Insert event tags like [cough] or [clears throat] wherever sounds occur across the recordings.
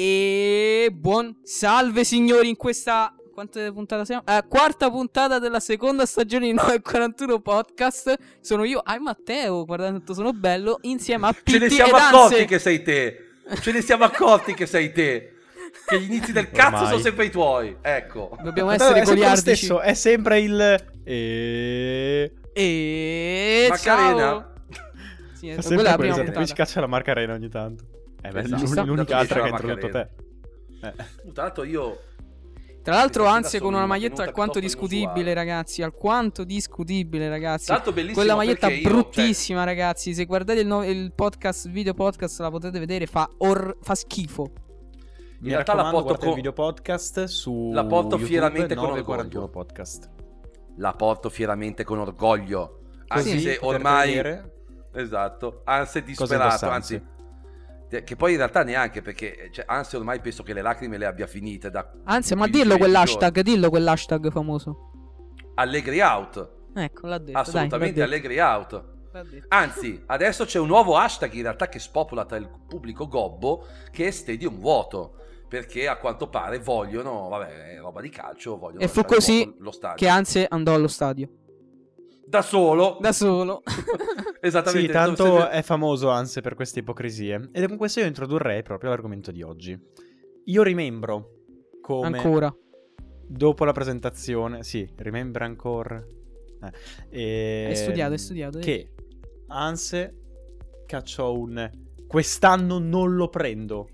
E buon salve signori in questa quante puntate siamo? Eh, quarta puntata della seconda stagione di 941 podcast. Sono io, ai Matteo, guardate quanto sono bello, insieme a Pitti Ce ne siamo accorti Anse. che sei te. Ce ne siamo accorti che sei te. Che gli inizi del cazzo Ormai. sono sempre i tuoi. Ecco. Dobbiamo Però essere è sempre lo goliardici. stesso, è sempre il... E... E Macarena. ciao. Sì, Fa quella è la sempre prima quella, poi puntata. si caccia la marca arena ogni tanto. Eh beh, Esatto. l'unica altra che c'era introdotto te. Eh. Tra l'altro io Tra l'altro sera con una maglietta alquanto discutibile, ragazzi. Alquanto discutibile, ragazzi. Tra l'altro bellissimo Quella maglietta io, cioè, bruttissima, ragazzi. Se guardate il, no- il podcast, il video podcast, la potete vedere. Fa, or- fa schifo. Mi realtà la porto con- il video podcast su La porto YouTube, fieramente con 941 orgoglio. podcast. la porto fieramente con orgoglio. Anche Così se ormai vedere Esatto, cosa disperato, anzi che poi in realtà neanche perché cioè, Anse ormai penso che le lacrime le abbia finite da Anzi, ma 15, dillo 20 quell'hashtag, dillo quell'hashtag famoso. Allegri out. Ecco, l'ha detto. Assolutamente dai, Allegri out. Anzi, adesso c'è un nuovo hashtag in realtà che spopola tra il pubblico gobbo che è Stadium vuoto. Perché a quanto pare vogliono, vabbè, roba di calcio, vogliono E fu così lo stadio. Che Anse andò allo stadio. Da solo. Da solo. [laughs] Esattamente. Sì, tanto Se- è famoso Anse per queste ipocrisie. Ed con questo io introdurrei proprio l'argomento di oggi. Io rimembro come Ancora. dopo la presentazione, sì, rimembra ancora. Eh, e- Hai studiato, hai studiato. Che Anse cacciò un quest'anno non lo prendo.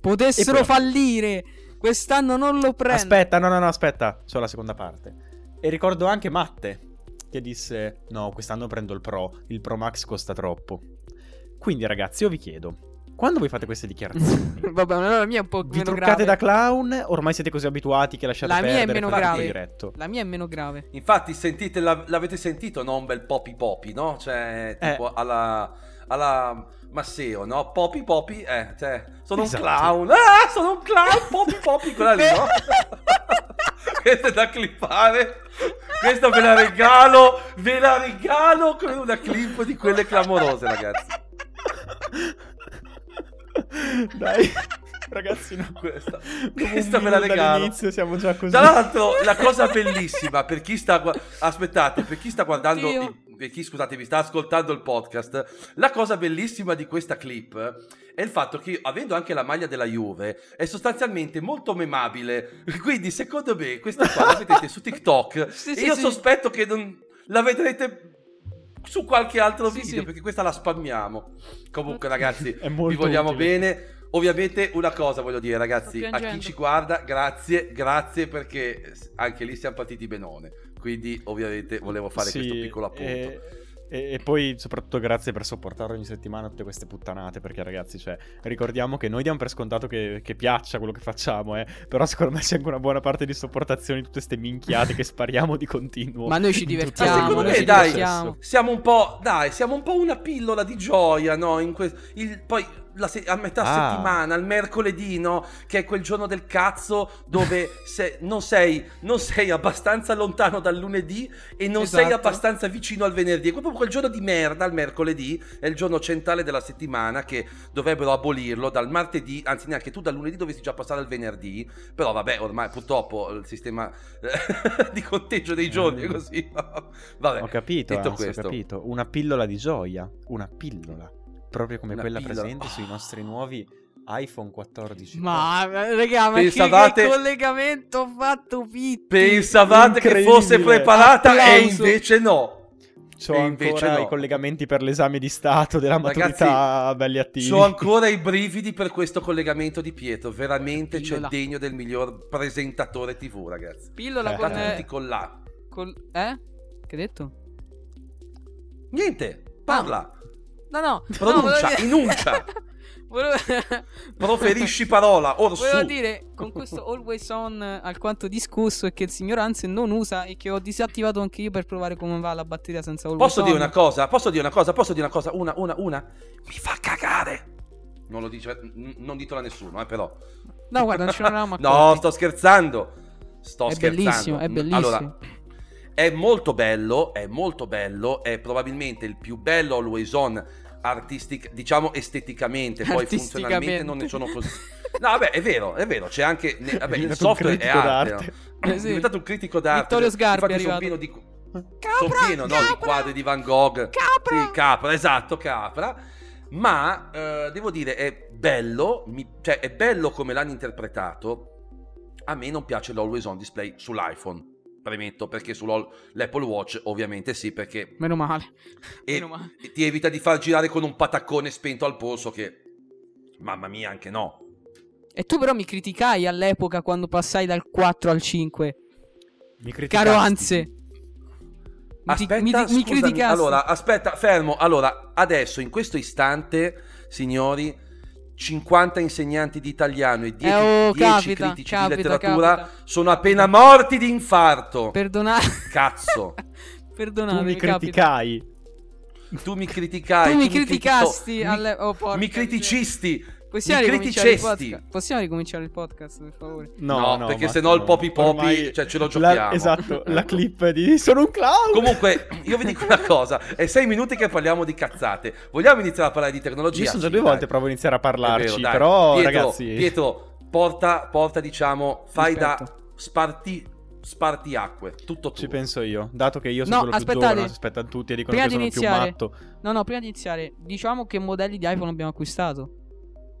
Potessero poi- fallire. Quest'anno non lo prendo. Aspetta, no, no, no, aspetta, c'ho la seconda parte. E ricordo anche Matte che disse: No, quest'anno prendo il Pro, il Pro Max costa troppo. Quindi, ragazzi, io vi chiedo: quando voi fate queste dichiarazioni, [laughs] Vabbè, ma la mia è un po' vi meno truccate grave. da clown? Ormai siete così abituati che lasciate La mia è perdere meno grave. diretto. La mia è meno grave. Infatti, sentite, la- l'avete sentito, no? Un bel popi popi, no? Cioè, tipo alla, alla Masseo, no? Popi popi, eh, cioè, sono Esatto. un clown. Ah, sono un clown, popi popi, quella lì, no? [laughs] [laughs] Questa è da clippare. Questa ve la regalo, ve la regalo come una clip di quelle clamorose, ragazzi. Dai, ragazzi, no. Questa, questa me la regalo. siamo già così. Tra l'altro, la cosa bellissima per chi sta aspettate, per chi sta guardando Oddio. il- per chi scusate, vi sta ascoltando il podcast, la cosa bellissima di questa clip è il fatto che avendo anche la maglia della Juve è sostanzialmente molto memabile. [laughs] Quindi, secondo me, questa qua la vedete su TikTok [laughs] Sì, e sì, io sì. sospetto che non la vedrete su qualche altro video perché questa la spammiamo. Comunque, [laughs] ragazzi, vi vogliamo utile. bene. Ovviamente una cosa voglio dire ragazzi, a chi ci guarda, grazie, grazie perché anche lì siamo partiti benone. Quindi ovviamente volevo fare Sì, questo piccolo appunto. E, e- poi soprattutto grazie per sopportare ogni settimana tutte queste puttanate, perché ragazzi, cioè, ricordiamo che noi diamo per scontato che, che piaccia quello che facciamo, eh, però secondo me c'è anche una buona parte di sopportazione di tutte queste minchiate che spariamo di continuo. Ma noi ci divertiamo, secondo noi me, ci dai, divertiamo. Siamo un po', dai, siamo un po' una pillola di gioia, no? In que- il- poi se- a metà Ah. settimana, il mercoledì, no? Che è quel giorno del cazzo dove [laughs] se- non, sei, non sei abbastanza lontano dal lunedì e non sei Esatto. abbastanza vicino al venerdì. È proprio quel giorno di merda, il mercoledì, è il giorno centrale della settimana che dovrebbero abolirlo dal martedì, anzi neanche tu dal lunedì dovresti già passare al venerdì, però vabbè, ormai purtroppo il sistema eh, [laughs] di conteggio dei giorni è così. vabbè. Ho capito, detto Anzi, ho questo. capito. Una pillola di gioia, una pillola, proprio come Una quella pillola. presente sui nostri nuovi iPhone 14 Pro. Ma raga, ma che- Pensavate- che, collegamento ho fatto Pitti? Pensavate che fosse preparata e Applauso. invece no. C'ho E ancora invece no. i collegamenti per l'esame di stato della Ragazzi, maturità belli attivi. Ho ancora i brividi per questo collegamento di Pietro. Veramente c'è Pillola. degno del miglior presentatore TV, ragazzi. Pillola Eh, con... Eh. tutti con là. col- eh? Che hai detto? Niente, parla. No, no. Pronuncia, no, enuncia. [laughs] volevo... Proferisci parola, or volevo su. dire, con questo always on alquanto discusso e che il signor Hansen non usa e che ho disattivato anche io per provare come va la batteria senza always Posso on. dire una cosa? Posso dire una cosa? Posso dire una cosa? Una, una, una. Mi fa cagare. Non lo dice, n- non ditelo a nessuno, eh, però. No, guarda, non ce l'eravamo [laughs] No, sto scherzando. Sto È scherzando. bellissimo, è bellissimo. Allora, è molto bello, è molto bello, è probabilmente il più bello always on artistica, diciamo esteticamente, poi funzionalmente non ne sono così. No, vabbè, è vero, è vero, c'è anche ne- vabbè, È il software è arte. d'arte. no? Eh, sì. È diventato un critico d'arte. Vittorio Sgarbi è Infatti sono arrivato. pieno di sono pieno no, di quadri di Van Gogh. Capra! Sì, Capra, esatto, Capra. Ma eh, devo dire, è bello, mi- cioè è bello come l'hanno interpretato. A me non piace l'Always On Display sull'iPhone. Premetto perché sull'Apple Watch ovviamente sì perché Meno male. e Meno male. ti evita di far girare con un pataccone spento al polso che mamma mia anche no E tu però mi criticai all'epoca quando passai dal 4 al 5. Mi criticasti. Caro Anze. Mi, aspetta mi, ti- mi scusami, criticasti. allora aspetta fermo allora adesso in questo istante signori 50 insegnanti di italiano e 10, Eh, oh, 10 capita, critici capita, di letteratura capita. sono appena morti di infarto Perdonate. cazzo [laughs] Perdonate. Tu mi criticai. tu mi criticai Tu mi critico- criticasti mi- alle- oh, porca mi criticisti Possiamo mi ricominciare il criticesti. podcast? Possiamo ricominciare il podcast, per favore? No, No, no, perché Massimo, sennò il Poppy Poppy, cioè, ce lo la- giochiamo. esatto, la clip di sono un clown. Comunque, io vi dico una cosa: è sei minuti che parliamo di cazzate. Vogliamo iniziare a parlare di tecnologia? Io sono già due dai. volte provo a iniziare a parlarci, vero, però Pietro, ragazzi, Pietro, porta, porta diciamo, fai da Aspetta. sparti, spartiacque. Tutto tu. ci penso io, dato che io sono No, quello più aspettate. giovane, aspettano tutti e dicono Prima che di sono iniziare- più matto. No, no, prima di iniziare, diciamo che modelli di iPhone abbiamo acquistato.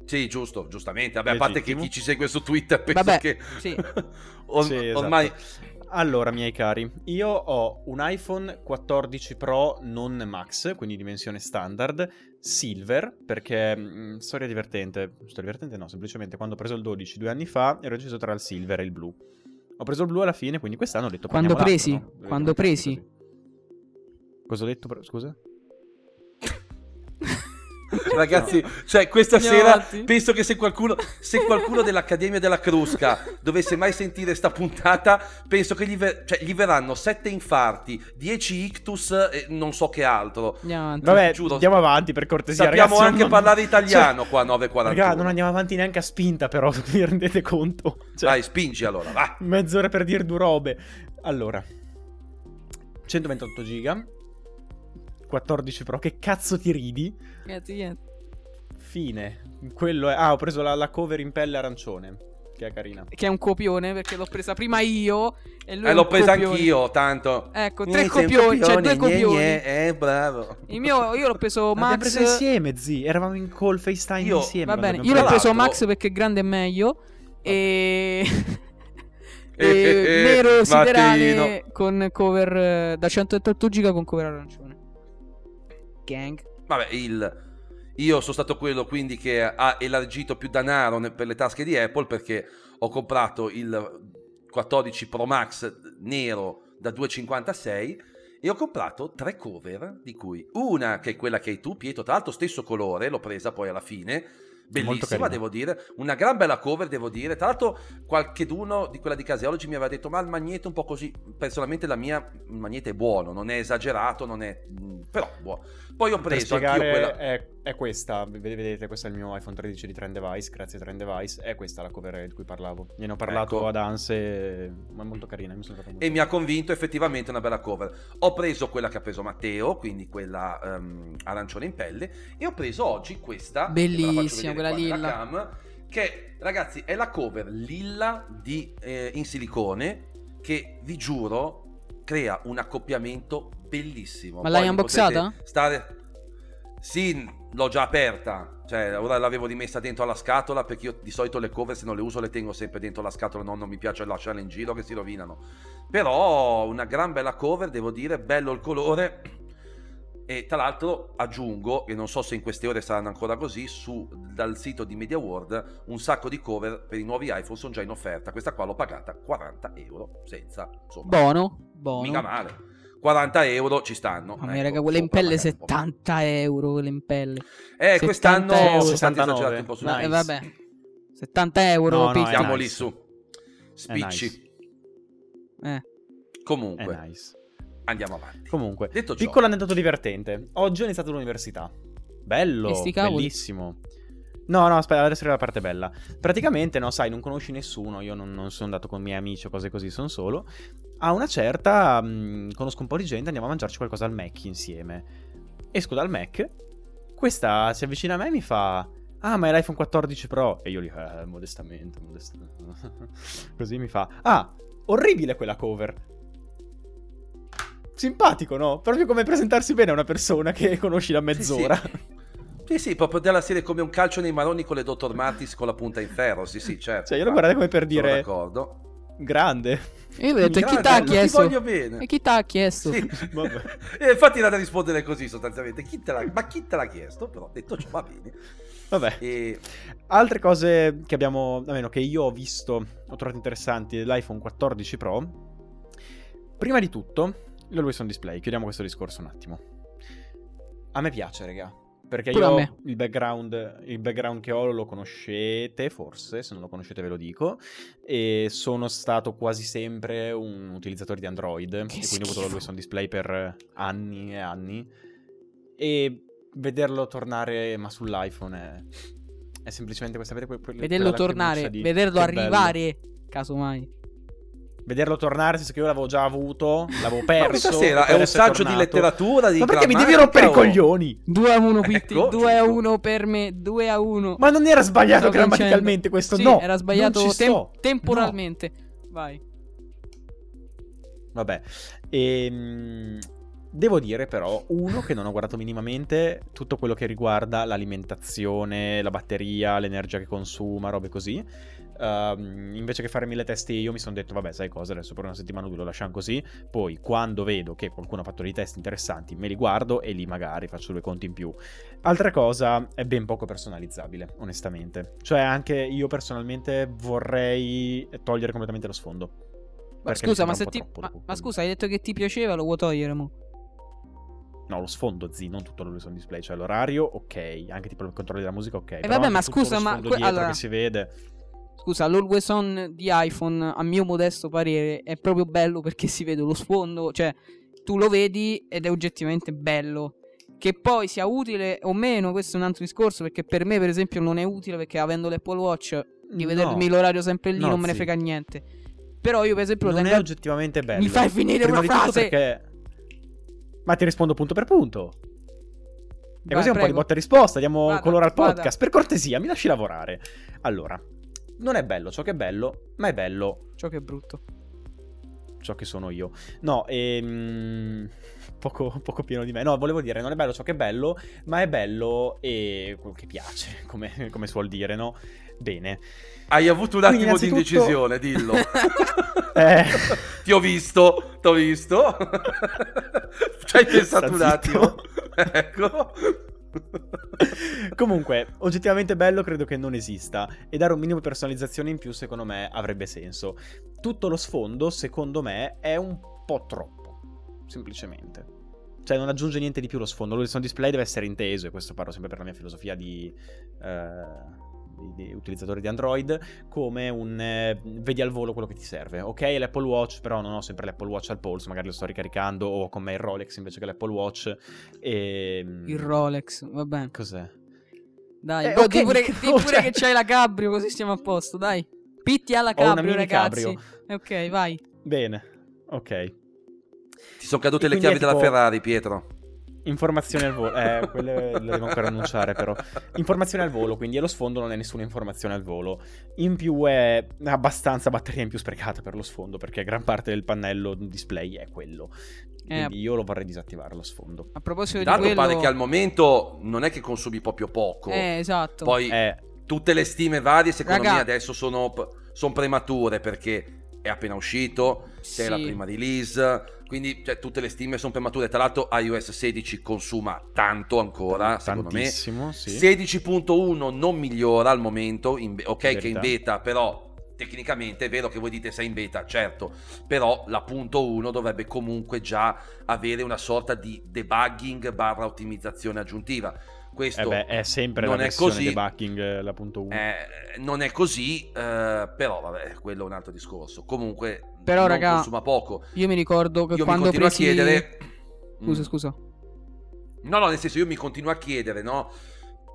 Sì, giusto, giustamente. Vabbè, a parte che chi ci segue su Twitter penso Vabbè, che sì. [laughs] Or- Sì, esatto. ormai Allora, miei cari, io ho un iPhone 14 Pro non Max, quindi dimensione standard, silver, perché mh, storia divertente, storia divertente no, semplicemente quando ho preso il 12 due anni fa ero deciso tra il silver e il blu. Ho preso il blu alla fine, quindi quest'anno ho detto Quando presi? no? Quando presi? Cosa ho detto? Scusa? [laughs] Ragazzi, cioè questa Andiamo sera avanti. penso che se qualcuno, se qualcuno dell'Accademia della Crusca dovesse mai sentire sta puntata, penso che gli, ver- cioè, gli verranno 7 infarti, 10 ictus e non so che altro. Andiamo avanti. Vabbè, giuro. andiamo avanti per cortesia, Sappiamo ragazzi, anche non- parlare italiano Cioè, qua a 9.41. Raga, non andiamo avanti neanche a spinta però, [laughs] vi rendete conto? Cioè, Dai, spingi allora, vai. Mezz'ora per dire due robe. Allora, 128 giga, 14 Pro, che cazzo ti ridi? Niente, niente. Fine. Quello è... Ah, ho preso la, la cover in pelle arancione, che è carina. Che è un copione perché l'ho presa prima io e lui Eh, è l'ho presa copione. anch'io, tanto. Ecco, tre copioni, cioè due copioni. gne, eh, bravo. Il mio, io l'ho preso L'abbiamo Max. preso insieme, zi. Eravamo in call FaceTime Io- insieme. Va bene, io l'ho preso l'altro- Max perché è grande e meglio. [laughs] E. E eh, eh, nero siderale con cover eh, da 128 giga con cover arancione. Gang. Vabbè, il... io sono stato quello quindi che ha elargito più denaro per le tasche di Apple perché ho comprato il 14 Pro Max nero da 2,56 e ho comprato tre cover di cui una che è quella che hai tu Pietro, tra l'altro stesso colore, l'ho presa poi alla fine. Bellissima, devo dire. Una gran bella cover, devo dire. Tra l'altro, qualcheduno di quella di Caseology mi aveva detto: Ma il magnete è un po' così. Personalmente, la mia il magnete è buono, non è esagerato, non è. mm, però buono. Poi ho preso anch'io spiegare, quella. è, è questa, Vede- vedete, questo è il mio iPhone 13 di Trend Device, grazie a Trend Device, è questa la cover di cui parlavo. Gliene ho parlato Ecco. ad Anse, ma è molto carina, mi sono molto E mi ha convinto effettivamente una bella cover. Ho preso quella che ha preso Matteo, quindi quella ehm, arancione in pelle, e ho preso oggi questa. Bellissima, quella lilla. cam, che ragazzi è la cover lilla di, eh, in silicone che vi giuro crea un accoppiamento bellissimo. Ma l'hai Poi unboxata? potete Stare... Sì, l'ho già aperta. Cioè, ora l'avevo rimessa dentro alla scatola perché io di solito le cover se non le uso le tengo sempre dentro la scatola, no, non mi piace lasciarle in giro che si rovinano. Però una gran bella cover, devo dire, bello il colore. E tra l'altro aggiungo, e non so se in queste ore saranno ancora così, su, dal sito di Media World un sacco di cover per i nuovi iPhone sono già in offerta. Questa qua l'ho pagata 40 euro, senza, insomma, Buono. Buono. mica male. 40 euro ci stanno. Mia, ecco, raga, quelle in sopra pelle magari un po'. 70 euro. Quelle in pelle. Eh, 70 quest'anno euro. sono stati 69. esagerati un po' su No, Nice. eh, vabbè. 70 euro. No, no, Siamo nice. lì su. Spicci. nice. Eh. È Comunque, nice. andiamo avanti. Comunque, Detto ciò, piccolo aneddoto divertente. Oggi ho iniziato l'università. Bello, sti cavoli. No, no, aspetta, adesso arriva la parte bella. Praticamente, no, sai, non conosci nessuno, io non, non sono andato con miei amici o cose così, sono solo. A una certa, mh, conosco un po' di gente, andiamo a mangiarci qualcosa al Mac insieme. Esco dal Mac, questa si avvicina a me e mi fa... Ah, ma è l'iPhone 14 Pro. E io lì, eh, modestamente, modestamente. [laughs] Così mi fa... Ah, orribile quella cover. Simpatico, no? Proprio come presentarsi bene a una persona che conosci da mezz'ora. Sì, sì. [laughs] Sì, sì, proprio della serie come un calcio nei maroni con le Dottor Martis con la punta in ferro. Sì, sì, certo. Cioè, io lo guardate come per dire. Sono d'accordo. Grande. Io ho detto, e chi t'ha Ti chiesto? voglio bene. E chi t'ha chiesto? Sì. [laughs] Vabbè. E infatti era da rispondere così sostanzialmente. Chi te l'ha... Ma chi te l'ha chiesto? Però detto ciò va bene. Vabbè. E... Altre cose che abbiamo, almeno che io ho visto, ho trovato interessanti dell'iPhone 14 Pro. Prima di tutto, l'Always on Display. Chiudiamo questo discorso un attimo. A me piace, raga. Perché Pure io il background, il background che ho lo conoscete, forse, se non lo conoscete ve lo dico. E sono stato quasi sempre un utilizzatore di Android. e quindi ho avuto l'Always on Display per anni e anni. E vederlo tornare, ma sull'iPhone è, è semplicemente questa. Vederlo tornare, di- vederlo che bello. arrivare, casomai. Vederlo tornare, senso che io l'avevo già avuto, l'avevo Ma perso. questa sera è un saggio di letteratura, di Ma perché mi devi rompere i o- coglioni? 2 a 1, Pitti. Ecco, 2 a giusto. 1 per me. 2 a 1. Ma non era sbagliato Sto grammaticalmente vincendo. questo, Sì, no. era sbagliato non ci tem- temporalmente. Vai. Vabbè. Ehm, devo dire però, uno, che non ho guardato minimamente tutto quello che riguarda l'alimentazione, la batteria, l'energia che consuma, robe così. Ehm, invece che fare mille testi io mi sono detto, vabbè, sai cosa, adesso per una settimana o due lo lasciamo così. Poi, quando vedo che qualcuno ha fatto dei test interessanti, me li guardo e lì magari faccio due conti in più. Altra cosa, è ben poco personalizzabile, onestamente. Cioè, anche io personalmente vorrei togliere completamente lo sfondo. Ma scusa, ma, se ti... ma, ma scusa, hai detto che ti piaceva, lo vuoi togliere, mo? No, lo sfondo, zi, non tutto lo on display. Cioè l'orario, ok. Anche tipo il controllo della musica, ok. Eh, Però vabbè, ma scusa, ma que- dietro allora- che si vede. Scusa, l'Always On di iPhone, a mio modesto parere, è proprio bello perché si vede lo sfondo, cioè tu lo vedi ed è oggettivamente bello. Che poi sia utile o meno, questo è un altro discorso, perché per me, per esempio, non è utile perché avendo l'Apple Watch di No. vedermi l'orario sempre lì No, non me ne sì. frega niente. Però io, per esempio, lo Non tengo è oggettivamente bello. Mi fai finire Prima una frase! perché... Ma ti rispondo punto per punto. E Vai, così è un po' di prego. botta e risposta, diamo Vada, colore al vada. podcast. Per cortesia, mi lasci lavorare. Allora, non è bello ciò che è bello, ma è bello Ciò che è brutto. ciò che sono io. No, ehm, [laughs] poco, poco pieno di me. No, volevo dire, non è bello ciò che è bello, ma è bello e quello che piace, [laughs] come, come si vuol dire, no? Bene. Hai avuto un attimo di innanzitutto- indecisione, dillo. [laughs] Eh. Ti ho visto, ti ho visto. Ci hai pensato Sta un zitto. attimo. ecco. [laughs] Comunque, oggettivamente bello credo che non esista e dare un minimo di personalizzazione in più secondo me avrebbe senso. Tutto lo sfondo secondo me è un po' troppo, semplicemente. Cioè non aggiunge niente di più lo sfondo, l'horizon display deve essere inteso e questo parlo sempre per la mia filosofia di, eh, di- di utilizzatore di Android come un eh, vedi al volo quello che ti serve. Ok, l'Apple Watch, però non ho sempre l'Apple Watch al polso, magari lo sto ricaricando o ho con me il Rolex invece che l'Apple Watch e Il Rolex, va bene. Cos'è? Dai, Eh, boh, ok, di pure, di [laughs] pure cioè- che c'hai la cabrio, così stiamo a posto, dai. Pitti alla Ho una cabrio, mini ragazzi. cabrio. Ok, vai. Bene, ok. Ti sono cadute E le chiavi è della tipo- Ferrari, Pietro. Informazioni al volo. Eh, quelle le devo ancora annunciare, però. Informazioni al volo, quindi e lo sfondo non è nessuna informazione al volo. In più è abbastanza batteria in più sprecata per lo sfondo, perché gran parte del pannello display è quello. Quindi io lo vorrei disattivare lo sfondo. A proposito di quello... pare che al momento non è che consumi proprio poco. Eh, esatto. Poi Eh, tutte le stime varie, secondo Raga. me, adesso sono, sono premature perché è appena uscito, c'è Sì. la prima release, quindi cioè, tutte le stime sono premature. Tra l'altro iOS 16 consuma tanto ancora, secondo me. tantissimo, sì. 16.1 non migliora al momento, in ok che è in beta, però tecnicamente è vero che voi dite sei in beta, certo, però la punto 1 dovrebbe comunque già avere una sorta di debugging barra ottimizzazione aggiuntiva. Questo Eh beh, è sempre non la è così. debugging eh, la punto 1. eh, non è così, eh, però vabbè, quello è un altro discorso. Comunque, Però, raga, consuma poco. Io mi ricordo che Io mi quando continuo presi... a chiedere... Scusa, Mm. scusa. No, no, nel senso io mi continuo a chiedere, no?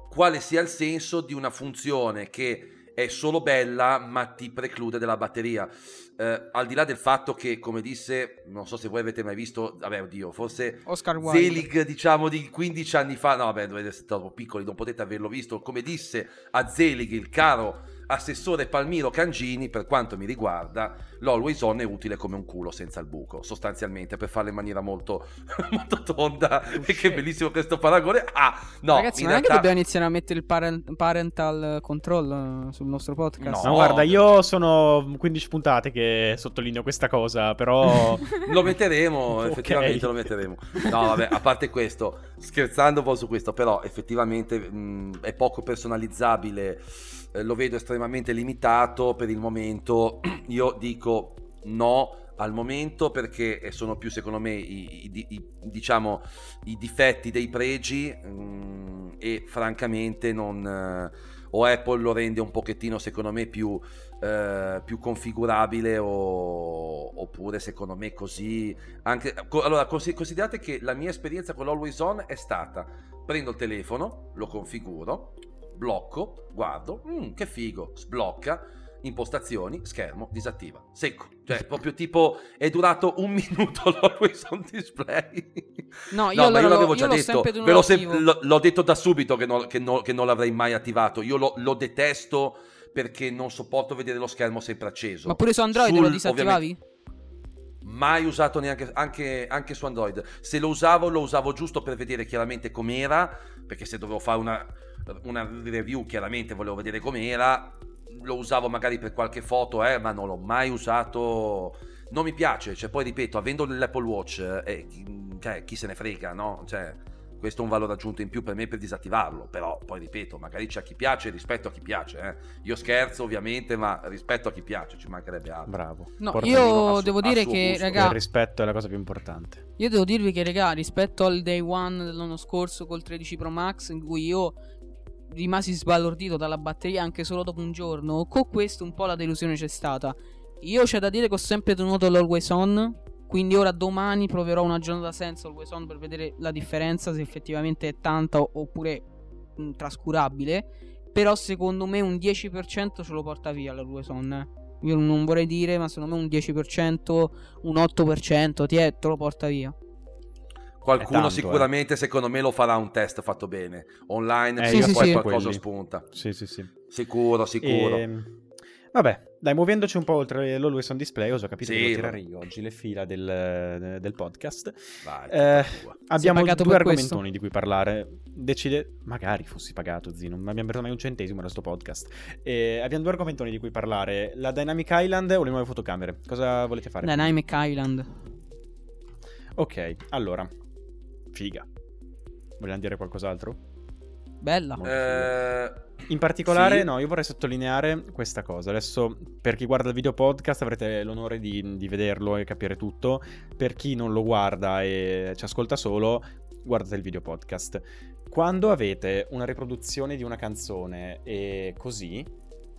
Quale sia il senso di una funzione che è solo bella ma ti preclude della batteria. Eh, al di là del fatto che, come disse, non so se voi avete mai visto, vabbè oddio, forse Oscar Wilde. Zelig diciamo di 15 anni fa, no vabbè dovete essere troppo piccoli, non potete averlo visto, come disse a Zelig il caro assessore Palmiro Cangini, per quanto mi riguarda, l'Always On è utile come un culo senza il buco, sostanzialmente, per farlo in maniera molto, [laughs] molto tonda. E che bellissimo questo paragone. Ah, no, Ragazzi, non è che realtà- dobbiamo iniziare a mettere il parent- parental control sul nostro podcast? No, No. guarda, io sono 15 puntate che sottolineo questa cosa, però... [laughs] Lo metteremo, [laughs] effettivamente lo metteremo. No, vabbè, a parte questo, scherzando un po' su questo, però effettivamente mh, è poco personalizzabile, lo vedo estremamente limitato per il momento. [clears throat] Io dico no al momento perché eh, sono più secondo me i, i- i- diciamo i difetti dei pregi mh, e francamente non eh, o Apple lo rende un pochettino secondo me più eh, più configurabile o- oppure secondo me così anche co- allora consi- considerate che la mia esperienza con l'Always On è stata prendo il telefono lo configuro blocco guardo mm, che figo sblocca impostazioni schermo disattiva secco cioè proprio tipo è durato un [laughs] minuto l'Always On display No, io, No, allora io l'avevo io già l'ho detto, l'ho, tenuto sem- l'ho- l'ho detto da subito che non, che non- che non l'avrei mai attivato. Io lo, lo detesto perché non sopporto vedere lo schermo sempre acceso. Ma pure su Android Sul- lo disattivavi? Mai usato neanche anche, anche su Android. Se lo usavo, lo usavo giusto per vedere chiaramente com'era. Perché se dovevo fare una, una review, chiaramente volevo vedere com'era. Lo usavo magari per qualche foto, eh, ma non l'ho mai usato. Non mi piace. Cioè, poi ripeto, avendo l'Apple Watch, eh, chi, cioè, chi se ne frega, no? Cioè, questo è un valore aggiunto in più per me per disattivarlo. Però, poi ripeto, magari c'è a chi piace rispetto a chi piace. eh. Io scherzo, ovviamente, ma rispetto a chi piace, ci mancherebbe altro. Bravo. No, io su- devo dire che, gusto. raga, Il rispetto è la cosa più importante. Io devo dirvi che, raga, rispetto al day one dell'anno scorso col 13 Pro Max, in cui io rimasi sbalordito dalla batteria anche solo dopo un giorno, con questo un po' la delusione c'è stata. Io c'è da dire che ho sempre tenuto l'Always On, quindi ora domani proverò una giornata senza Always On per vedere la differenza, se effettivamente è tanta oppure mh, trascurabile. Però secondo me un 10% ce lo porta via l'Always On. Io non vorrei dire, ma secondo me un 10%, un 8%, ti è, te lo porta via. Qualcuno tanto, sicuramente, secondo me, lo farà un test fatto bene. Online, Eh, Sì, sì, poi sì. qualcosa Quelli. spunta. Sì, sì, sì. Sicuro, sicuro. Ehm, vabbè, dai, muovendoci un po' oltre l'Always on Display, ho già capito Sì, che devo tirare io oggi le fila del, del podcast. Vai, Eh, abbiamo due argomentoni questo? di cui parlare. Decide, magari fossi pagato, Zino, non abbiamo preso mai un centesimo da sto podcast. Eh, abbiamo due argomentoni di cui parlare: la Dynamic Island o le nuove fotocamere. Cosa volete fare? Dynamic Island. Ok, allora, figa. Vogliamo dire qualcos'altro? Bella. Eh, In particolare, Sì. no, io vorrei sottolineare questa cosa. Adesso, per chi guarda il video podcast, avrete l'onore di, di vederlo e capire tutto. Per chi non lo guarda e ci ascolta solo, guardate il video podcast. Quando avete una riproduzione di una canzone e così,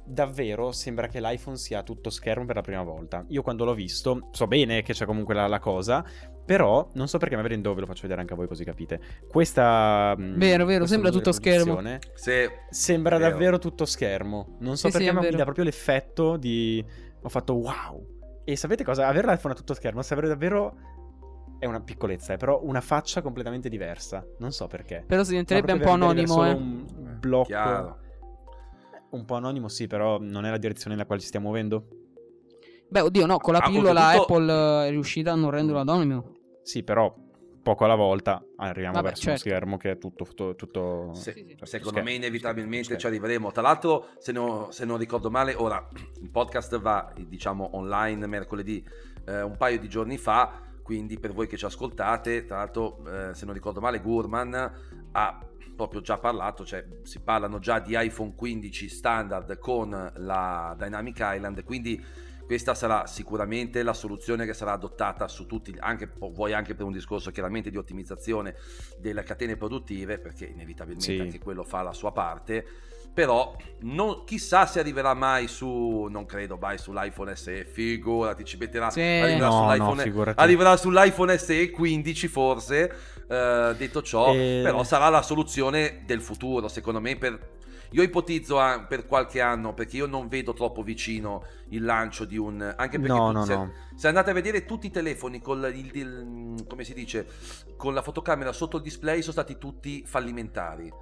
davvero sembra che l'iPhone sia tutto schermo per la prima volta. Io quando l'ho visto, so bene che c'è comunque la, la cosa, però non so perché, ma vedendo ve lo faccio vedere anche a voi così capite. Questa... mh, Vero, vero, questa sembra tutto schermo. se Sembra Vero. davvero tutto schermo. Non so Sì, sì, perché, è ma mi dà proprio l'effetto di. Ho fatto wow. E sapete cosa? Avere l'iPhone a tutto schermo sembra davvero. È una piccolezza, è però una faccia completamente diversa. Non so perché. Però si diventerebbe un po' anonimo, solo eh. un blocco. chiaro. Un po' anonimo, sì, però non è la direzione nella quale ci stiamo muovendo. Beh, oddio, no, con la Ah, pillola oltretutto- Apple eh, è riuscita a non renderlo anonimo. Sì, però poco alla volta arriviamo Vabbè, verso certo. uno schermo che è tutto. tutto, tutto- Se- Sì, sì. tutto secondo schermo, me inevitabilmente schermo. ci arriveremo. Tra l'altro, se, no- se non ricordo male, ora il podcast va diciamo online mercoledì eh, un paio di giorni fa. Quindi per voi che ci ascoltate, tra l'altro, eh, se non ricordo male, Gurman ha proprio già parlato, cioè si parlano già di iPhone 15 standard con la Dynamic Island, quindi questa sarà sicuramente la soluzione che sarà adottata su tutti, anche, vuoi anche per un discorso chiaramente di ottimizzazione delle catene produttive, perché inevitabilmente Sì. anche quello fa la sua parte, però non- chissà se arriverà mai su, non credo, vai sull'iPhone SE, figurati, ci metterà, Sì. arriverà, No, no, sull'iPhone, figurati. arriverà sull'iPhone SE 15 forse, eh, detto ciò, E- però sarà la soluzione del futuro, secondo me, per Io ipotizzo ah, per qualche anno, perché io non vedo troppo vicino il lancio di un... Anche perché No, no, se, no. se andate a vedere tutti i telefoni con, il- il- come si dice, con la fotocamera sotto il display sono stati tutti fallimentari.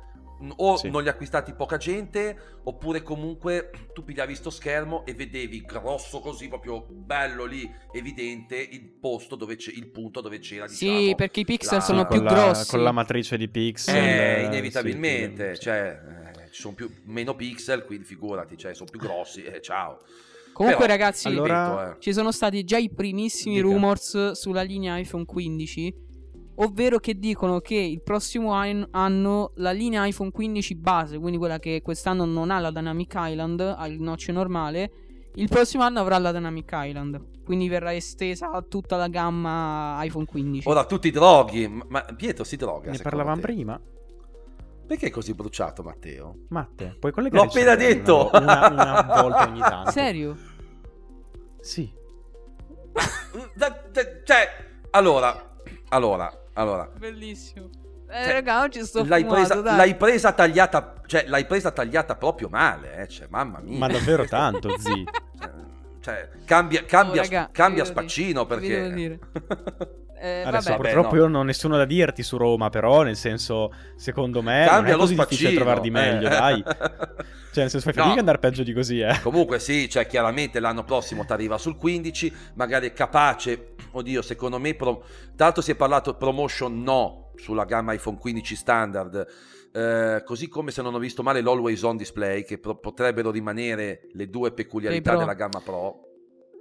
O Sì. non li ha acquistati poca gente, oppure comunque tu pigliavi sto schermo e vedevi grosso così, proprio bello lì, evidente, il posto dove c'è, il punto dove c'era, Sì, diciamo, perché i pixel la- sono Sì, più la, grossi. Con la matrice di pixel. Eh, eh, inevitabilmente, sì, cioè, eh, ci sono più, meno pixel, quindi figurati, cioè, sono più grossi, eh, ciao. Comunque, Però, ragazzi, allora- ripeto, eh. ci sono stati già i primissimi Dica. rumors sulla linea iPhone 15. Ovvero che dicono che il prossimo an- anno la linea iPhone 15 base, quindi quella che quest'anno non ha la Dynamic Island, ha il notch normale, il prossimo anno avrà la Dynamic Island. Quindi verrà estesa a tutta la gamma iPhone 15. Ora tu ti droghi, ma- Pietro si droga. Ne parlavamo te? prima. Perché è così bruciato, Matteo? Matte, puoi collegare L'ho appena detto! Una, una volta ogni [laughs] tanto. Serio? Sì. [laughs] Da- da- cioè, allora, allora, allora. Bellissimo. Eh, Cioè, raga, oggi sto L'hai fumato, presa, dai. l'hai presa tagliata, cioè, l'hai presa tagliata proprio male, eh, cioè, mamma mia. Ma davvero tanto, zi. Cioè, cioè, cambia, cambia, Oh, raga, cambia spaccino dire, vi [laughs] perché... Eh, Adesso vabbè, purtroppo no. io non ho nessuno da dirti su Roma, però nel senso, secondo me non Cambia è lo così difficile spaccino. trovar di meglio, eh. dai. [laughs] Cioè, nel senso, fai No. fatica ad andare peggio di così, eh. Comunque sì, cioè chiaramente l'anno prossimo ti arriva sul 15, magari è capace, oddio secondo me, pro- tanto si è parlato promotion no sulla gamma iPhone 15 standard, eh, così come se non ho visto male l'Always On Display, che pro- potrebbero rimanere le due peculiarità della gamma Pro,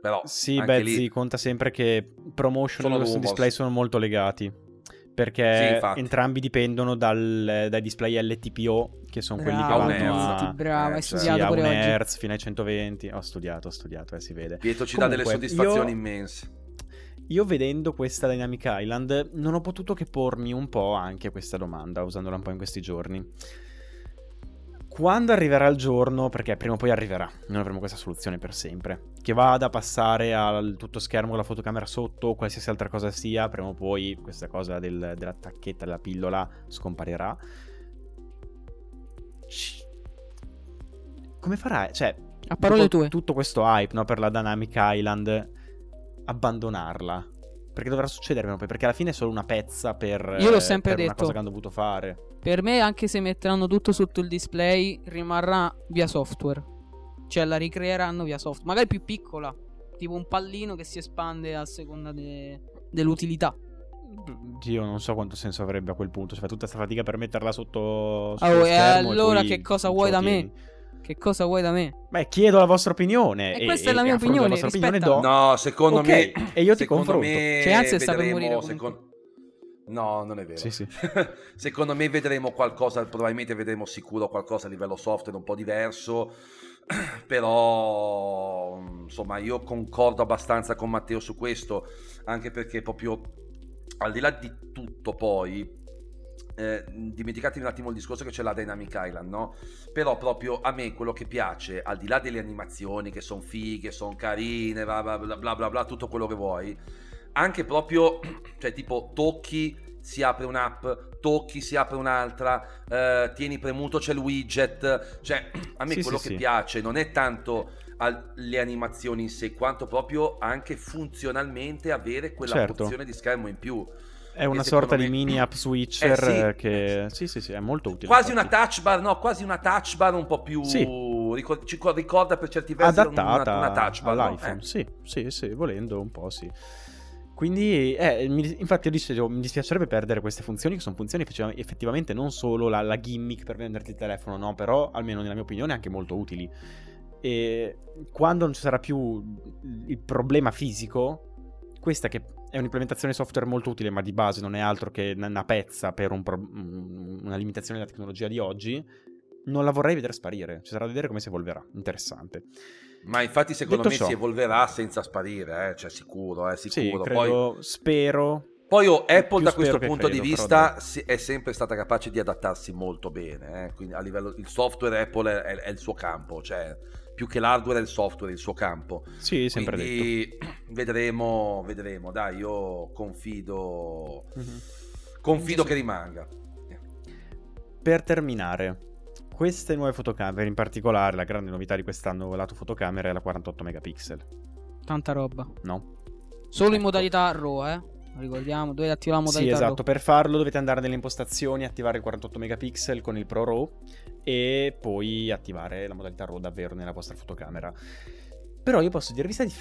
però Sì, anche beh, lì- zi, conta sempre che promotion Sono e rumors. display sono molto legati. Sì, Perché infatti. entrambi dipendono dal- dai display LTPO, che sono quelli che vanno hertz. a, bravo, Eh, hai sì, studiato a un pure oggi. Hz fino ai 120. Ho studiato, ho studiato, eh, si vede. Pietro ci dà delle Comunque, soddisfazioni io- immense. Io vedendo questa Dynamic Island non ho potuto che pormi un po' anche questa domanda, usandola un po' in questi giorni. Quando arriverà il giorno, perché prima o poi arriverà, non avremo questa soluzione per sempre, che vada a passare al tutto schermo con la fotocamera sotto o qualsiasi altra cosa sia, prima o poi questa cosa del- della tacchetta, della pillola scomparirà. Come farai? Cioè, A parole dopo tue. Tutto questo hype no, per la Dynamic Island, abbandonarla. Perché dovrà succedere prima o poi, perché alla fine è solo una pezza per, Io l'ho eh, sempre per una detto. cosa che hanno dovuto fare. Per me, anche se metteranno tutto sotto il display, rimarrà via software. Cioè, la ricreeranno via software. Magari più piccola. Tipo un pallino che si espande a seconda de- dell'utilità. Io non so quanto senso avrebbe a quel punto. Si fa tutta questa fatica per metterla sotto, sotto Oh, e schermo allora poi che cosa vuoi da me? Che cosa vuoi da me? Beh, chiedo la vostra opinione. E questa è la mia opinione, vostra rispetta. opinione No, secondo Ok, me... e io ti secondo confronto. me Cioè, anzi, sta per morire comunque. secon- No, non è vero. Sì, sì. [laughs] Secondo me vedremo qualcosa, probabilmente vedremo sicuro qualcosa a livello software un po' diverso, [clears throat] però insomma io concordo abbastanza con Matteo su questo, anche perché proprio al di là di tutto poi, eh, dimenticatevi un attimo il discorso che c'è la Dynamic Island, no? Però proprio a me quello che piace, al di là delle animazioni che sono fighe, sono carine, bla bla bla bla bla, bla, tutto quello che vuoi, anche proprio, [clears throat] cioè tipo tocchi, si apre un'app, tocchi, si apre un'altra, eh, tieni premuto, c'è il widget, cioè [clears throat] a me Sì, quello sì, che sì. piace non è tanto le animazioni in sé, quanto proprio anche funzionalmente avere quella Certo. porzione di schermo in più. È una sorta di me- mini app switcher Eh, sì. eh, che... Sì, sì, sì, è molto utile. Quasi una infatti. touch bar, no, quasi una touch bar un po' più... Sì. ricorda per certi versi adattata una, una touch bar, no? all'iPhone. Eh. Sì, sì, sì, volendo un po', sì. Quindi, eh, mi- infatti, io dicevo, mi dispiacerebbe perdere queste funzioni, che sono funzioni effettiva- effettivamente non solo la, la gimmick per venderti il telefono, no, però, almeno nella mia opinione, anche molto utili. E quando non ci sarà più il problema fisico, questa che è un'implementazione software molto utile, ma di base non è altro che una pezza per un pro- una limitazione della tecnologia di oggi, non la vorrei vedere sparire. Ci sarà da vedere come si evolverà. Interessante. Ma infatti secondo Detto me ciò- si evolverà senza sparire, eh, cioè sicuro, eh, Sì, sicuro. Poi, credo, spero. poi oh, Apple da questo punto di credo, però vista si- è sempre stata capace di adattarsi molto bene, eh, quindi a livello il software Apple è, è il suo campo, cioè più che l'hardware è il software, il suo campo. Sì, sempre detto. Quindi [clears throat] vedremo, vedremo, dai, io confido Mhm. confido Sì, sì. che rimanga. Per terminare, queste nuove fotocamere, in particolare la grande novità di quest'anno lato fotocamera è la 48 megapixel, Tanta roba. no? Solo in Ecco. modalità RAW, eh. Ricordiamo, dovete attivare la Sì, modalità esatto, RAW. per farlo dovete andare nelle impostazioni, attivare il 48 megapixel con il Pro RAW e poi attivare la modalità RAW davvero nella vostra fotocamera. Però io posso dirvi stai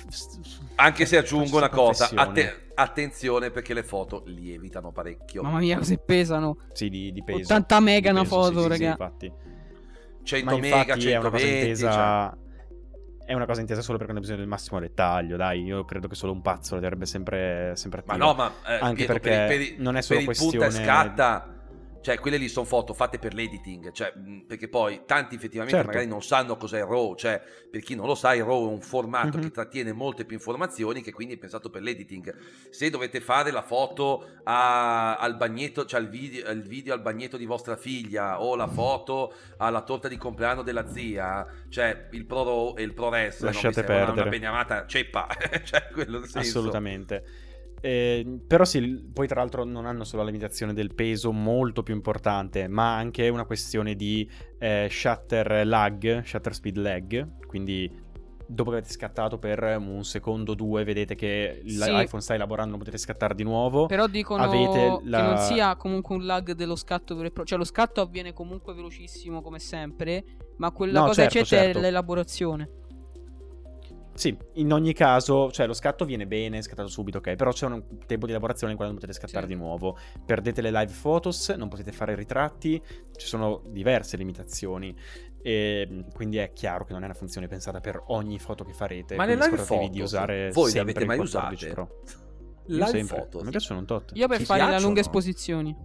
Anche se aggiungo una cosa, atte- attenzione perché le foto lievitano parecchio. Mamma mia, se pesano. Sì, di, di peso. 80 mega Di una peso, sì, foto, sì, sì, raga. infatti. 100 Ma mega, infatti è una cosa 120, intesa. cioè. È una cosa intesa solo perché hanno bisogno del massimo dettaglio. Dai, io credo che solo un pazzo la darebbe sempre, sempre Ma attiva. no, ma eh, Anche Pietro, perché per, il- per il- non è solo per il punta e questione- scatta. Cioè, quelle lì sono foto fatte per l'editing, cioè, perché poi tanti effettivamente Certo. magari non sanno cos'è il RAW, cioè, per chi non lo sa, il RAW è un formato Mhm. che trattiene molte più informazioni, che quindi è pensato per l'editing. Se dovete fare la foto a- al bagnetto, cioè il video, il video al bagnetto di vostra figlia, o la foto alla torta di compleanno della zia, cioè, il Pro RAW e il ProRes non mi Lasciate sembra una perdere. beniamata ceppa, [laughs] cioè, quello. Assolutamente. Eh, però sì, poi tra l'altro non hanno solo la limitazione del peso molto più importante, ma anche una questione di eh, shutter lag, shutter speed lag, quindi dopo che avete scattato per un secondo o due vedete che Sì. l'iPhone sta elaborando, non potete scattare di nuovo. Però dicono Avete la- che non sia comunque un lag dello scatto vero e proprio. Cioè, lo scatto avviene comunque velocissimo come sempre. Ma quella No, cosa certo, che c'è certo. è l'elaborazione. Sì, in ogni caso, cioè lo scatto viene bene, è scattato subito, ok, però c'è un tempo di elaborazione in cui non potete scattare Sì. di nuovo. Perdete le live photos, non potete fare ritratti, ci sono diverse limitazioni. E quindi è chiaro che non è una funzione pensata per ogni foto che farete. Ma le live photos, di usare voi le sempre avete mai 14 usate? Pro. Live sempre. photos. Mi piacciono un tot. Io per Ti fare le lunghe esposizioni.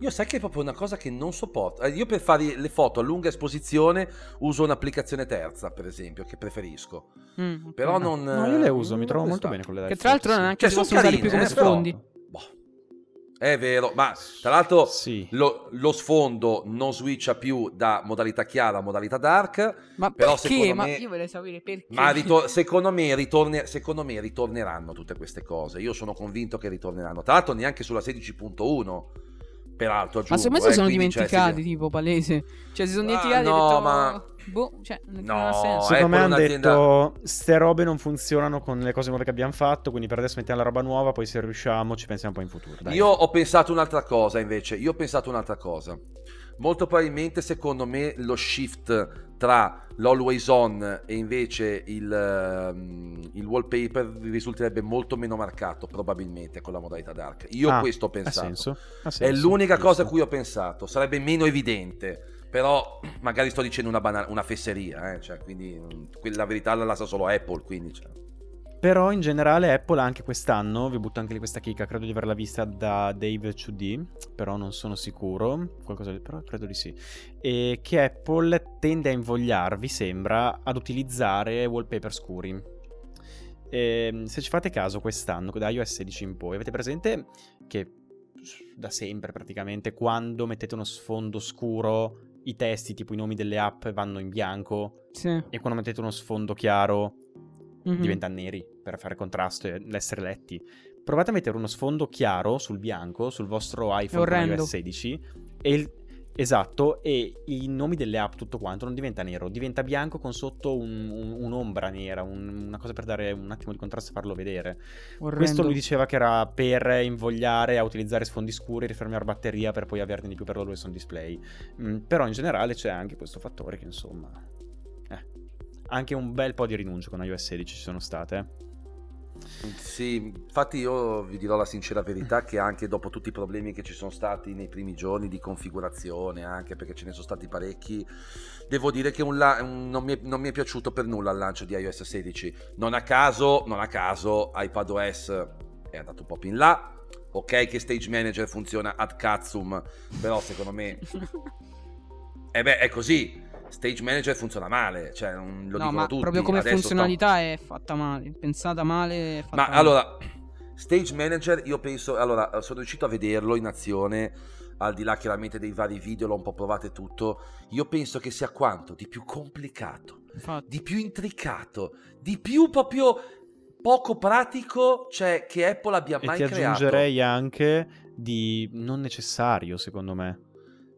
Io sai che è proprio una cosa che non sopporto. Eh, Io per fare le foto a lunga esposizione uso un'applicazione terza, per esempio, che preferisco. Mm. Però non... No, io le uso, mi trovo molto bene con le live Che tra l'altro non è anche Cioè, sono carine, più come eh, però- sfondi. Boh. È vero, ma tra l'altro Sì. lo, lo sfondo non switcha più da modalità chiara a modalità dark, Ma Però perché? secondo Ma me- io vorrei sapere perché. ma rito- secondo, me ritorne- secondo me ritorneranno tutte queste cose. Io sono convinto che ritorneranno. Tra l'altro neanche sulla 16.1, peraltro Ma aggiungo. secondo me si eh, sono quindi, cioè, dimenticati, se- tipo, palese. Cioè, si sono Ah, dimenticati no, detto... ma- Boh, cioè, non No, ha senso. Secondo me hanno detto ste robe non funzionano con le cose nuove che abbiamo fatto, quindi per adesso mettiamo la roba nuova, poi se riusciamo ci pensiamo poi in futuro. dai. Io ho pensato un'altra cosa invece, io ho pensato un'altra cosa. Molto probabilmente secondo me lo shift tra l'always on e invece il, ehm, il wallpaper risulterebbe molto meno marcato probabilmente con la modalità dark. Io Ah, questo ho ha pensato. senso, ha È senso, l'unica giusto. cosa a cui ho pensato, sarebbe meno evidente. Però magari sto dicendo una, bana- una fesseria, eh, cioè, quindi mm, la verità la sa solo Apple, quindi cioè. Però in generale Apple anche quest'anno, vi butto anche lì questa chicca, credo di averla vista da Dave 2D, però non sono sicuro, qualcosa di, però credo di sì, e che Apple tende a invogliarvi, sembra, ad utilizzare wallpaper scuri. E, se ci fate caso quest'anno, da iOS 16 in poi, avete presente che da sempre praticamente quando mettete uno sfondo scuro i testi tipo i nomi delle app vanno in bianco Sì. e quando mettete uno sfondo chiaro Mhm. diventano neri per fare contrasto e essere letti. Provate a mettere uno sfondo chiaro sul bianco sul vostro iPhone iOS 16 e il- esatto e i nomi delle app tutto quanto non diventa nero, diventa bianco con sotto un- un- un'ombra nera, un- una cosa per dare un attimo di contrasto e farlo vedere. Orrendo. Questo lui diceva che era per invogliare a utilizzare sfondi scuri, risparmiare batteria per poi averne di più per l'always on display. Mm, però in generale c'è anche questo fattore che insomma... anche un bel po' di rinunce con iOS 16 ci sono state. Sì, infatti io vi dirò la sincera verità che anche dopo tutti i problemi che ci sono stati nei primi giorni di configurazione, anche perché ce ne sono stati parecchi, devo dire che un la- non, mi è, non mi è piaciuto per nulla il lancio di iOS 16. Non a caso, non a caso iPadOS è andato un po' più in là. Ok che Stage Manager funziona ad cazzum, però secondo me... [laughs] Eh beh, è così. Stage Manager funziona male, cioè non lo no, dicono ma tutti. proprio come Adesso sto- funzionalità è fatta male. Pensata male. È fatta Ma male. allora, Stage Manager, io penso, allora, sono riuscito a vederlo in azione, al di là chiaramente dei vari video, l'ho un po' provato e tutto. Io penso che sia quanto di più complicato, Infatti. di più intricato, di più proprio poco pratico, cioè che Apple abbia E mai ti creato. aggiungerei anche di non necessario, secondo me.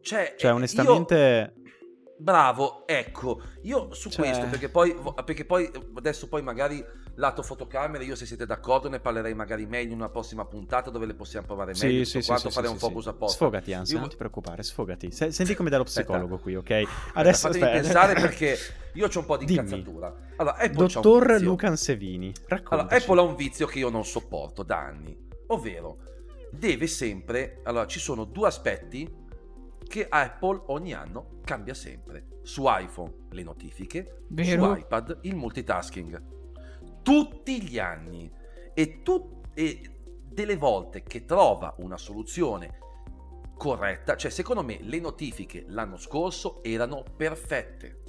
Cioè, Cioè, onestamente... io- Bravo, ecco, io su Cioè- questo, perché poi, perché poi adesso poi magari lato fotocamere, io se siete d'accordo ne parlerei magari meglio in una prossima puntata dove le possiamo provare meglio, Sì, sì, sì, quanto sì, fare sì, un focus apposta. Sfogati, Ansia, Io- non ti preoccupare, sfogati. Se- senti come dallo Aspetta. psicologo qui, ok? Adesso Adesso fatemi aspetta. pensare perché [laughs] io ho un po' di Dimmi. incazzatura. Allora, Apple Dottor vizio. Lucan Sevini, Allora, raccontaci. Apple ha un vizio che io non sopporto da anni, ovvero deve sempre, allora ci sono due aspetti che Apple ogni anno cambia sempre. Su iPhone le notifiche, Vero. su iPad il multitasking. Tutti gli anni e, tu- e delle volte che trova una soluzione corretta, cioè secondo me le notifiche l'anno scorso erano perfette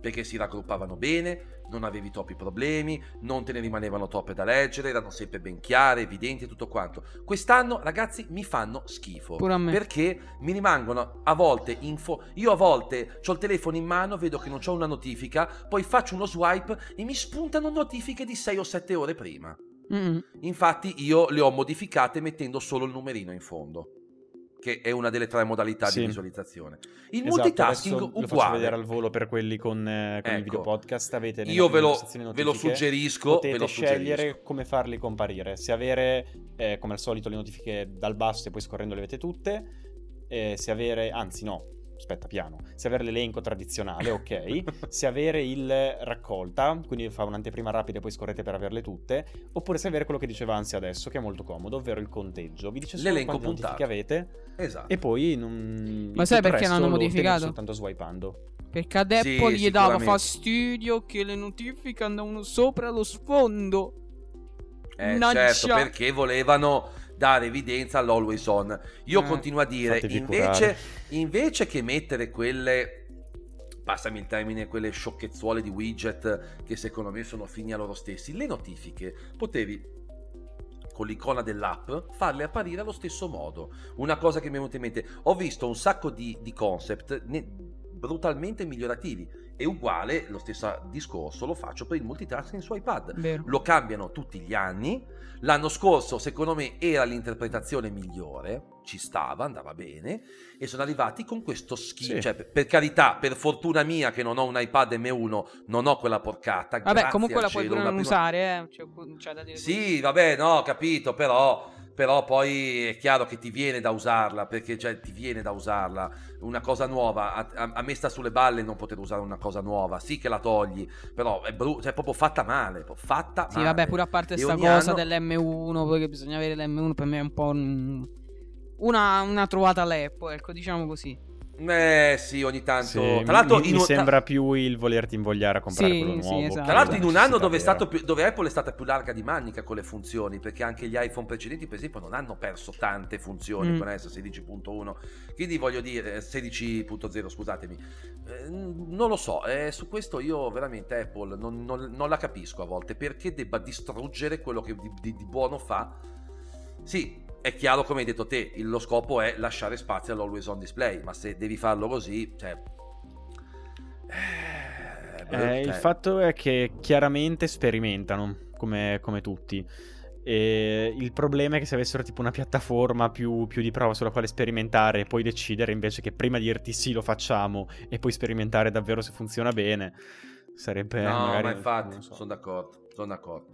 perché si raggruppavano bene, non avevi troppi problemi, non te ne rimanevano troppe da leggere, erano sempre ben chiare, evidenti e tutto quanto. Quest'anno, ragazzi, mi fanno schifo. Perché mi rimangono a volte info. Io a volte ho il telefono in mano, vedo che non c'ho una notifica, poi faccio uno swipe e mi spuntano notifiche di 6 o 7 ore prima. Mm. Infatti, io le ho modificate mettendo solo il numerino in fondo. Che è una delle tre modalità Sì. di visualizzazione. Il Esatto, multitasking adesso Lo faccio uguale. vedere al volo per quelli con, eh, con i Ecco. video podcast. Avete Io ve lo, ve lo suggerisco. Potete ve lo scegliere suggerisco. come farli comparire. Se avere, eh, come al solito, le notifiche dal basso e poi scorrendo le avete tutte. eh, se avere, anzi no, aspetta piano. Se avere l'elenco tradizionale, ok. [laughs] se avere il raccolta, quindi fa un'anteprima rapida e poi scorrete per averle tutte. Oppure se avere quello che diceva Anzi adesso, che è molto comodo, ovvero il conteggio. Vi dice solo L'elenco quante notifiche avete Esatto. e poi non... Ma sai perché l'hanno modificato? soltanto swipando. Perché ad Sì, Apple gli dava fastidio che le notifiche andavano sopra lo sfondo. Eh, certo, perché volevano dare evidenza all'always on. Io Eh, continuo a dire, invece, invece che mettere quelle, passami il termine, quelle sciocchezzuole di widget che secondo me sono fini a loro stessi, le notifiche potevi con l'icona dell'app farle apparire allo stesso modo. Una cosa che mi è venuta in mente, ho visto un sacco di, di concept ne- brutalmente migliorativi. E uguale, lo stesso discorso lo faccio per il multitasking su iPad Vero. lo cambiano tutti gli anni. L'anno scorso, secondo me, era l'interpretazione migliore, ci stava, andava bene, e sono arrivati con questo schifo. Sì. Cioè, per, carità, per fortuna mia che non ho un iPad M1, non ho quella porcata. Vabbè, comunque la puoi pure non prima- usare, eh. Cioè, c'è da dire Sì, vabbè, no, ho capito, però, però poi è chiaro che ti viene da usarla, perché cioè, ti viene da usarla. Una cosa nuova, a, a- a me sta sulle balle non poter usare una cosa nuova. Sì che la togli, però è, bru- cioè, è proprio fatta male, fatta Sì, male. vabbè, pure a parte sta ogni cosa anno- dell'M1, perché bisogna avere l'M1 per me è un po' un- una, una trovata leppo, ecco, diciamo così. Eh sì, ogni tanto. Sì, tra l'altro, mi, in mi un- sembra più il volerti invogliare a comprare Sì, quello sì, nuovo. esatto. Tra l'altro, in un anno dove, è vera. stato più- dove Apple è stata più larga di manica con le funzioni, perché anche gli iPhone precedenti, per esempio, non hanno perso tante funzioni Mm. con iOS 16.1. Quindi voglio dire, eh, 16.0, scusatemi. Eh, non lo so, eh, su questo io veramente Apple non, non- non la capisco a volte, perché debba distruggere quello che di, di- di buono fa. Sì, è chiaro come hai detto te, lo scopo è lasciare spazio all'always on display, ma se devi farlo così, cioè... eh, Eh, il cioè, fatto è che chiaramente sperimentano, come, come tutti. E il problema è che se avessero tipo una piattaforma più, più di prova sulla quale sperimentare e poi decidere invece che prima di dirti sì lo facciamo e poi sperimentare davvero se funziona bene, sarebbe no, magari... ma infatti, so. sono d'accordo, sono d'accordo.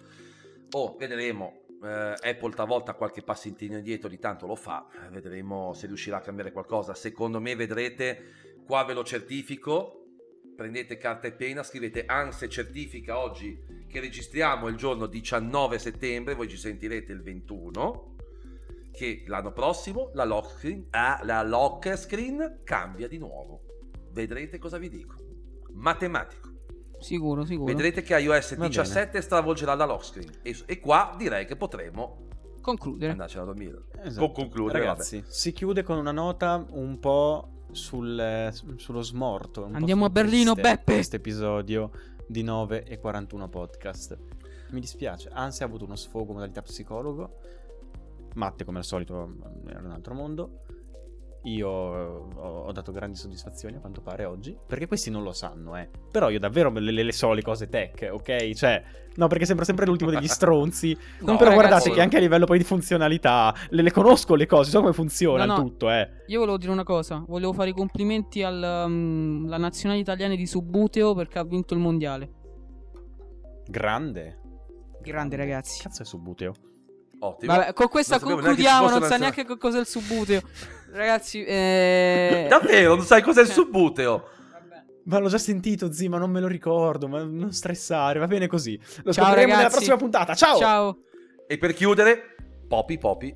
Oh, vedremo. Eh, Apple talvolta qualche passintino indietro di tanto lo fa, Eh, vedremo se riuscirà a cambiare qualcosa. Secondo me vedrete, qua ve lo certifico, prendete carta e penna, scrivete ANSE certifica oggi che registriamo il giorno 19 settembre, voi ci sentirete il 21, che l'anno prossimo la lock screen, ah, la lock screen cambia di nuovo. Vedrete cosa vi dico. Matematico. Sicuro, sicuro. Vedrete che iOS Va 17 stravolgerà la lock screen e, e qua direi che potremo Concludere. andarcene a dormire. Esatto. Con concludere, Ragazzi, si chiude con una nota un po' sul, eh, sullo smorto. Andiamo a Berlino, triste Beppe! Questo episodio di 9 e 41 podcast. Mi dispiace, Ansia ha avuto uno sfogo modalità psicologo. Matte, come al solito, era un altro mondo. Io ho, ho dato grandi soddisfazioni a quanto pare oggi, perché questi non lo sanno, eh. Però io davvero le, le, le so le cose tech, ok? Cioè, no, perché sembra sempre l'ultimo degli [laughs] stronzi. No, però ragazzi- guardate che anche a livello poi di funzionalità, le, le conosco le cose, so come funziona No, il no. tutto, eh. Io volevo dire una cosa, volevo fare i complimenti alla mm, la nazionale italiana di Subuteo perché ha vinto il mondiale. Grande. Grande, ragazzi. Cazzo è Subuteo? Ottimo. Vabbè, con questa Non concludiamo, non sa neanche che cos'è il Subuteo. [laughs] Ragazzi, eh... Davvero, non sai cos'è il Cioè- subbuteo? Ma l'ho già sentito, zi, ma non me lo ricordo. Ma non stressare, va bene così. Lo Ciao, scopriremo nella ragazzi. prossima puntata. Ciao! Ciao. E per chiudere, Poppy Poppy